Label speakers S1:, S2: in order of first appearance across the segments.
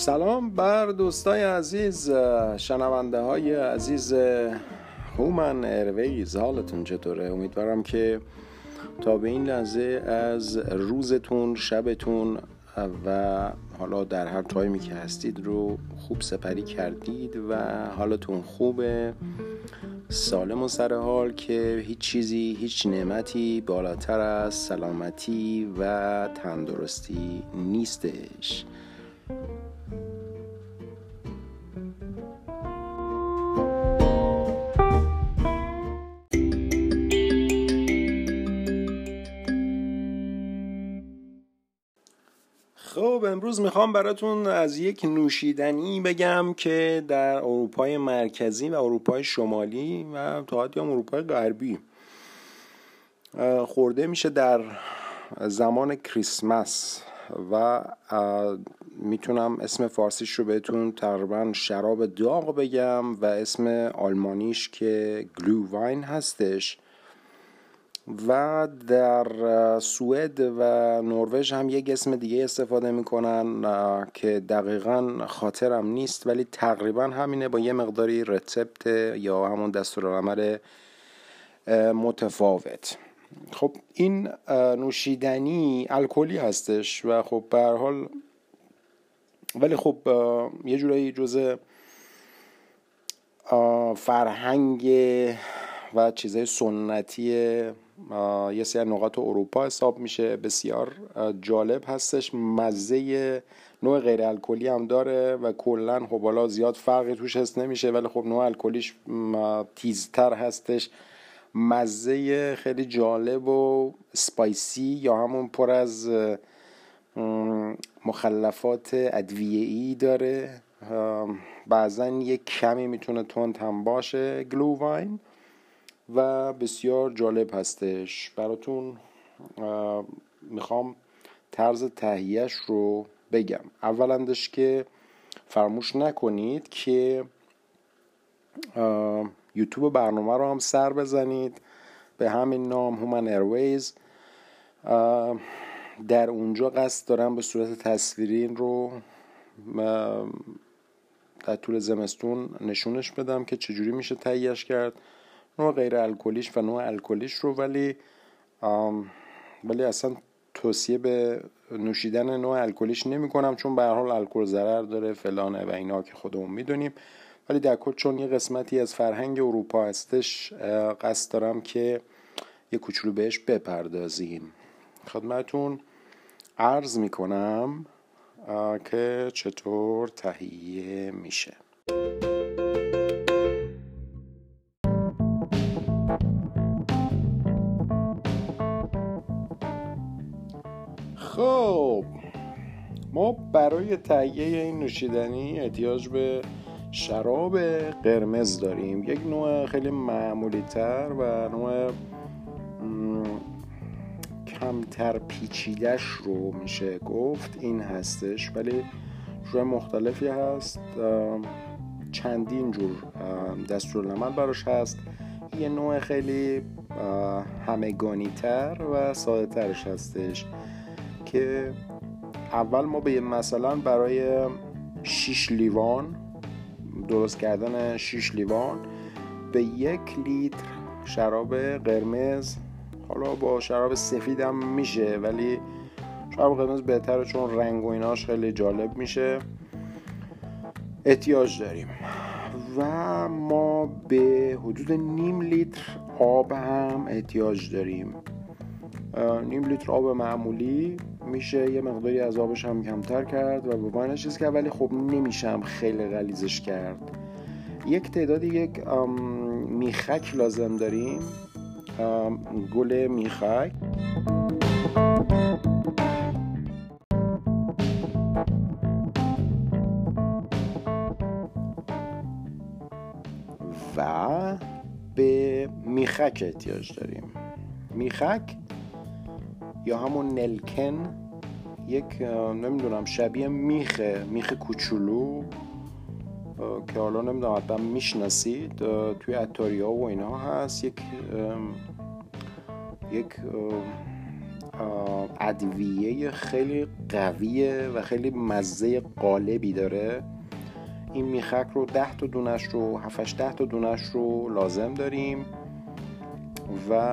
S1: سلام بر دوستای عزیز شنونده های عزیز هومن ارویز حالتون چطوره؟ امیدوارم که تا به این لحظه از روزتون شبتون و حالا در هر تایمی که هستید رو خوب سپری کردید و حالتون خوبه. سالم و سر حال که هیچ چیزی هیچ نعمتی بالاتر از سلامتی و تندرستی نیستش. امروز می‌خوام براتون از یک نوشیدنی بگم که در اروپای مرکزی و اروپای شمالی و تا حدی هم اروپای غربی. خورده میشه در زمان کریسمس و می‌تونم اسم فارسیش رو بهتون تقریبا شراب داغ بگم و اسم آلمانیش که گلو واین هستش. و در سوئد و نروژ هم یک اسم دیگه استفاده می‌کنن که دقیقا خاطرم نیست ولی تقریبا همینه با یه مقداری رسپت یا همون دستورالعمل متفاوت. خب این نوشیدنی الکلی هستش و خب به حال ولی خب یه جورایی جزء فرهنگ و چیزهای سنتی یه سری نقاط اروپا حساب میشه. بسیار جالب هستش. مزه نوع غیر الکلی هم داره و کلا خب حالا زیاد فرقی توش حس نمیشه ولی خب نوع الکلیش تیزتر هستش. مزه خیلی جالب و سپایسی یا همون پر از مخلفات ادویه‌ای داره. بعضا یک کمی می‌تونه تند هم باشه. گلو واین و بسیار جالب هستش. براتون می‌خوام طرز تهیهش رو بگم. اولندش که فرموش نکنید که یوتیوب برنامه رو هم سر بزنید. به همین نام هومن ایرویز. در اونجا قصد دارم به صورت تصویری رو در طول زمستون نشونش بدم که چجوری میشه تهیهش کرد. نوع غیر الکلیش و نوع الکلیش رو ولی ولی اصلا توصیه به نوشیدن نوع الکلیش نمی کنم چون به حال الکل ضرر داره فلانه و اینا که خودمون می‌دونیم. ولی در کل چون یه قسمتی از فرهنگ اروپا هستش قصد دارم که یه کوچولو بهش بپردازیم. خدمتون عرض می‌کنم که چطور تهیه میشه. خب ما برای تهیه این نوشیدنی احتیاج به شراب قرمز داریم. یک نوع خیلی معمولی تر و نوع کمتر پیچیدش رو میشه گفت این هستش ولی جور مختلفی هست. چندین جور دستورالعمل براش هست. یه نوع خیلی همگانی تر و ساده ترش هستش. که اول ما به مثلا برای 6 لیوان درست کردن 6 لیوان به یک لیتر شراب قرمز حالا با شراب سفید هم میشه ولی شراب قرمز بهتره چون رنگ و ایناش خیلی جالب میشه. احتیاج داریم. و ما به حدود نیم لیتر آب هم احتیاج داریم. نیم لیتر آب معمولی میشه یه مقداری از آبش هم کمتر کرد و به چیز کرد ولی خب نمیشم خیلی غلیزش کرد. یک تعدادی یک میخک لازم داریم. گل میخک. و به میخک احتیاج داریم. میخک یا همون نلکن یک نمی‌دونم شبیه میخه میخ کوچولو که حالا نمی‌دونم حتما می‌شناسید. توی اتاریا و اینا هست. یک یک ادویه خیلی قویه و خیلی مزه قالبی داره. این میخک رو ده تا دونش رو هفتش ده تا دونش رو لازم داریم و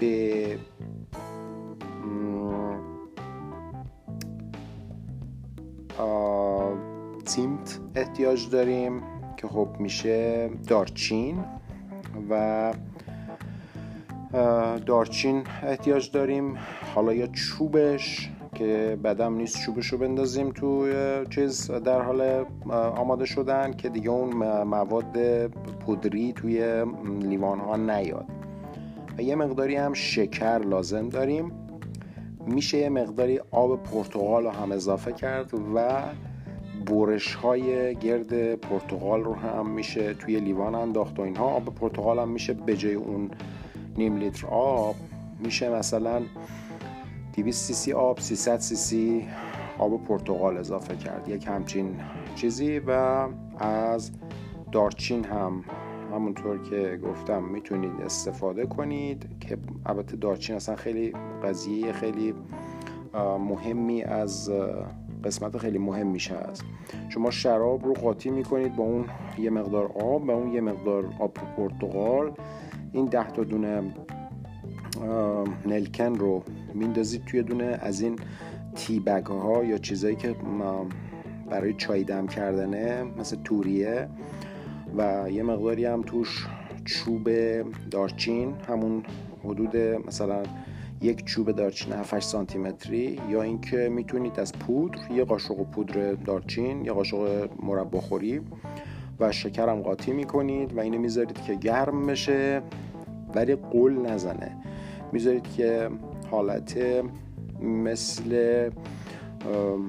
S1: به تیمت احتیاج داریم که خب میشه دارچین و دارچین احتیاج داریم. حالا یا چوبش که بدم نیست چوبش رو بندازیم تو چیز در حال آماده شدن که دیگه اون مواد پودری توی لیوان ها نیاد. و یه مقداری هم شکر لازم داریم. میشه یه مقداری آب پرتغال رو هم اضافه کرد و بورش های گرد پرتغال رو هم میشه توی لیوان انداخت و اینها. آب پرتغال هم میشه به جای اون نیم لیتر آب. میشه مثلا 200 سی سی آب 300 سی سی آب پرتغال اضافه کرد. یک همچین چیزی و از دارچین هم همونطور که گفتم می‌تونید استفاده کنید که البته دارچین اصلا خیلی قضیه خیلی مهمی از قسمت خیلی مهم میشه از شما شراب رو قاطی می‌کنید با اون یه مقدار آب و اون یه مقدار آب پرتغال این ده تا دونه نلکن رو میندازید توی دونه از این تی بگ ها یا چیزایی که برای چای دم کردنه مثل توریه. و یه مقداری هم توش چوب دارچین همون حدود مثلا یک چوب دارچین 7 سانتی متری یا اینکه می‌تونید از پودر یه قاشق پودر دارچین یه قاشق مرباخوری و شکر هم قاطی می‌کنید و اینو می‌ذارید که گرم بشه ولی قول نزنه. می‌ذارید که حالت مثل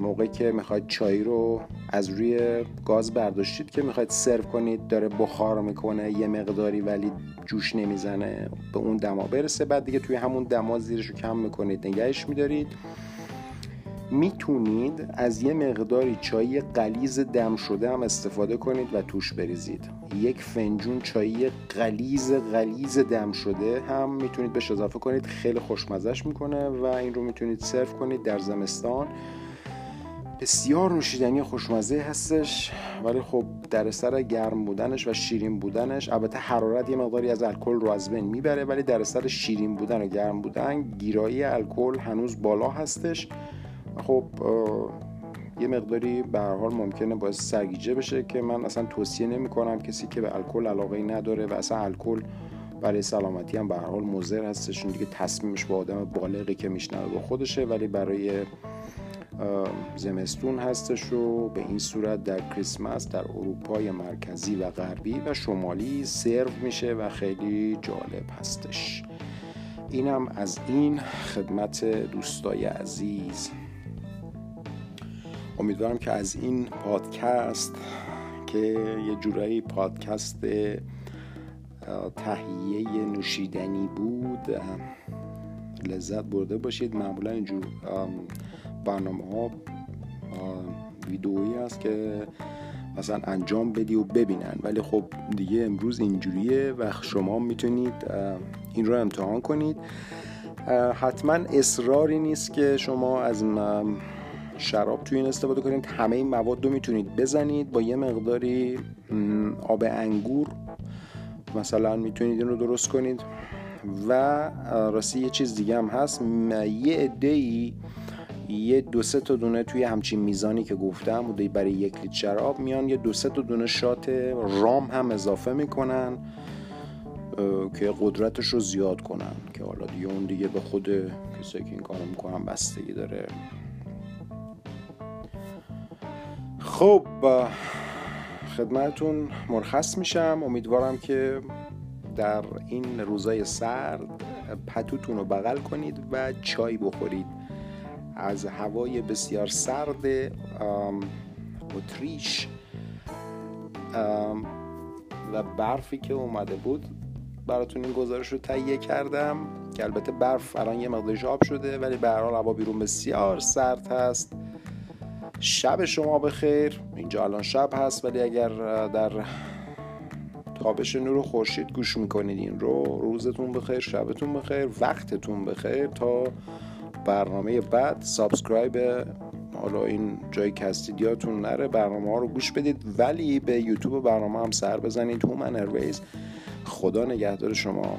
S1: موقعی که می‌خواید چای رو از روی گاز برداشتید که می‌خواید سرو کنید داره بخار می‌کنه یه مقداری ولی جوش نمی‌زنه به اون دما برسه. بعد دیگه توی همون دما زیرش رو کم می‌کنید نگهش میدارید. می‌تونید از یه مقداری چای قلیز دم شده هم استفاده کنید و توش بریزید. یک فنجون چای قلیز قلیز دم شده هم می‌تونید بهش اضافه کنید. خیلی خوشمزش می‌کنه و این رو می‌تونید سرو کنید در زمستان. بسیار نوشیدنی خوشمزه هستش ولی خب در سر گرم بودنش و شیرین بودنش البته حرارت یه مقداری از الکل رو از بین می‌بره ولی در سر شیرین بودن و گرم بودن گیرایی الکل هنوز بالا هستش. خب یه مقداری به هر حال ممکنه باعث سرگیجه بشه که من اصلا توصیه نمی کنم کسی که به الکل علاقه نداره و اصلا الکل برای سلامتی هم به هر حال مضر هستش دیگه تصمیمش با آدم بالغی که میشنوه با خودشه ولی برای زمستون هستش و به این صورت در کریسمس در اروپای مرکزی و غربی و شمالی سرو میشه و خیلی جالب هستش. اینم از این خدمت دوستای عزیز. امیدوارم که از این پادکست که یه جورایی پادکست تهیه نوشیدنی بود لذت برده باشید. معمولا اینجور برنامه ها ویدئویی هست که مثلا انجام بدی و ببینن. ولی خب دیگه امروز اینجوریه و شما می‌تونید این رو امتحان کنید. حتما اصراری نیست که شما از شراب توی این استفاده کنید. همه این مواد رو می‌تونید بزنید. با یه مقداری آب انگور مثلا می‌تونید این رو درست کنید. و راستی یه چیز دیگه هم هست. یه عده یه دو سه تا دونه توی همچین میزانی که گفتم بوده برای یک لیتر شراب میان. یه دو سه تا دونه شات رام هم اضافه می‌کنن که قدرتش رو زیاد کنن. که حالا دیگه اون دیگه به خود کسایی که این کارو می‌کنن بستگی داره. خب خدمتون مرخص میشم. امیدوارم که در این روزای سرد پتوتون رو بغل کنید و چای بخورید. از هوای بسیار سرد اتریش. و برفی که اومده بود براتون این گزارش رو تهیه کردم که البته برف الان یه مقدار آب شده ولی به هر حال هوا بیرون بسیار سرد هست. شب شما بخیر. اینجا الان شب هست ولی اگر در تابش نور خورشید گوش می‌کنید این رو روزتون بخیر شبتون بخیر وقتتون بخیر تا برنامه بعد سابسکرایب حالا این جای کستیدیاتون نره برنامه ها رو گوش بدید. ولی به یوتیوب برنامه هم سر بزنید. هومن ارویز خدا نگهدار شما.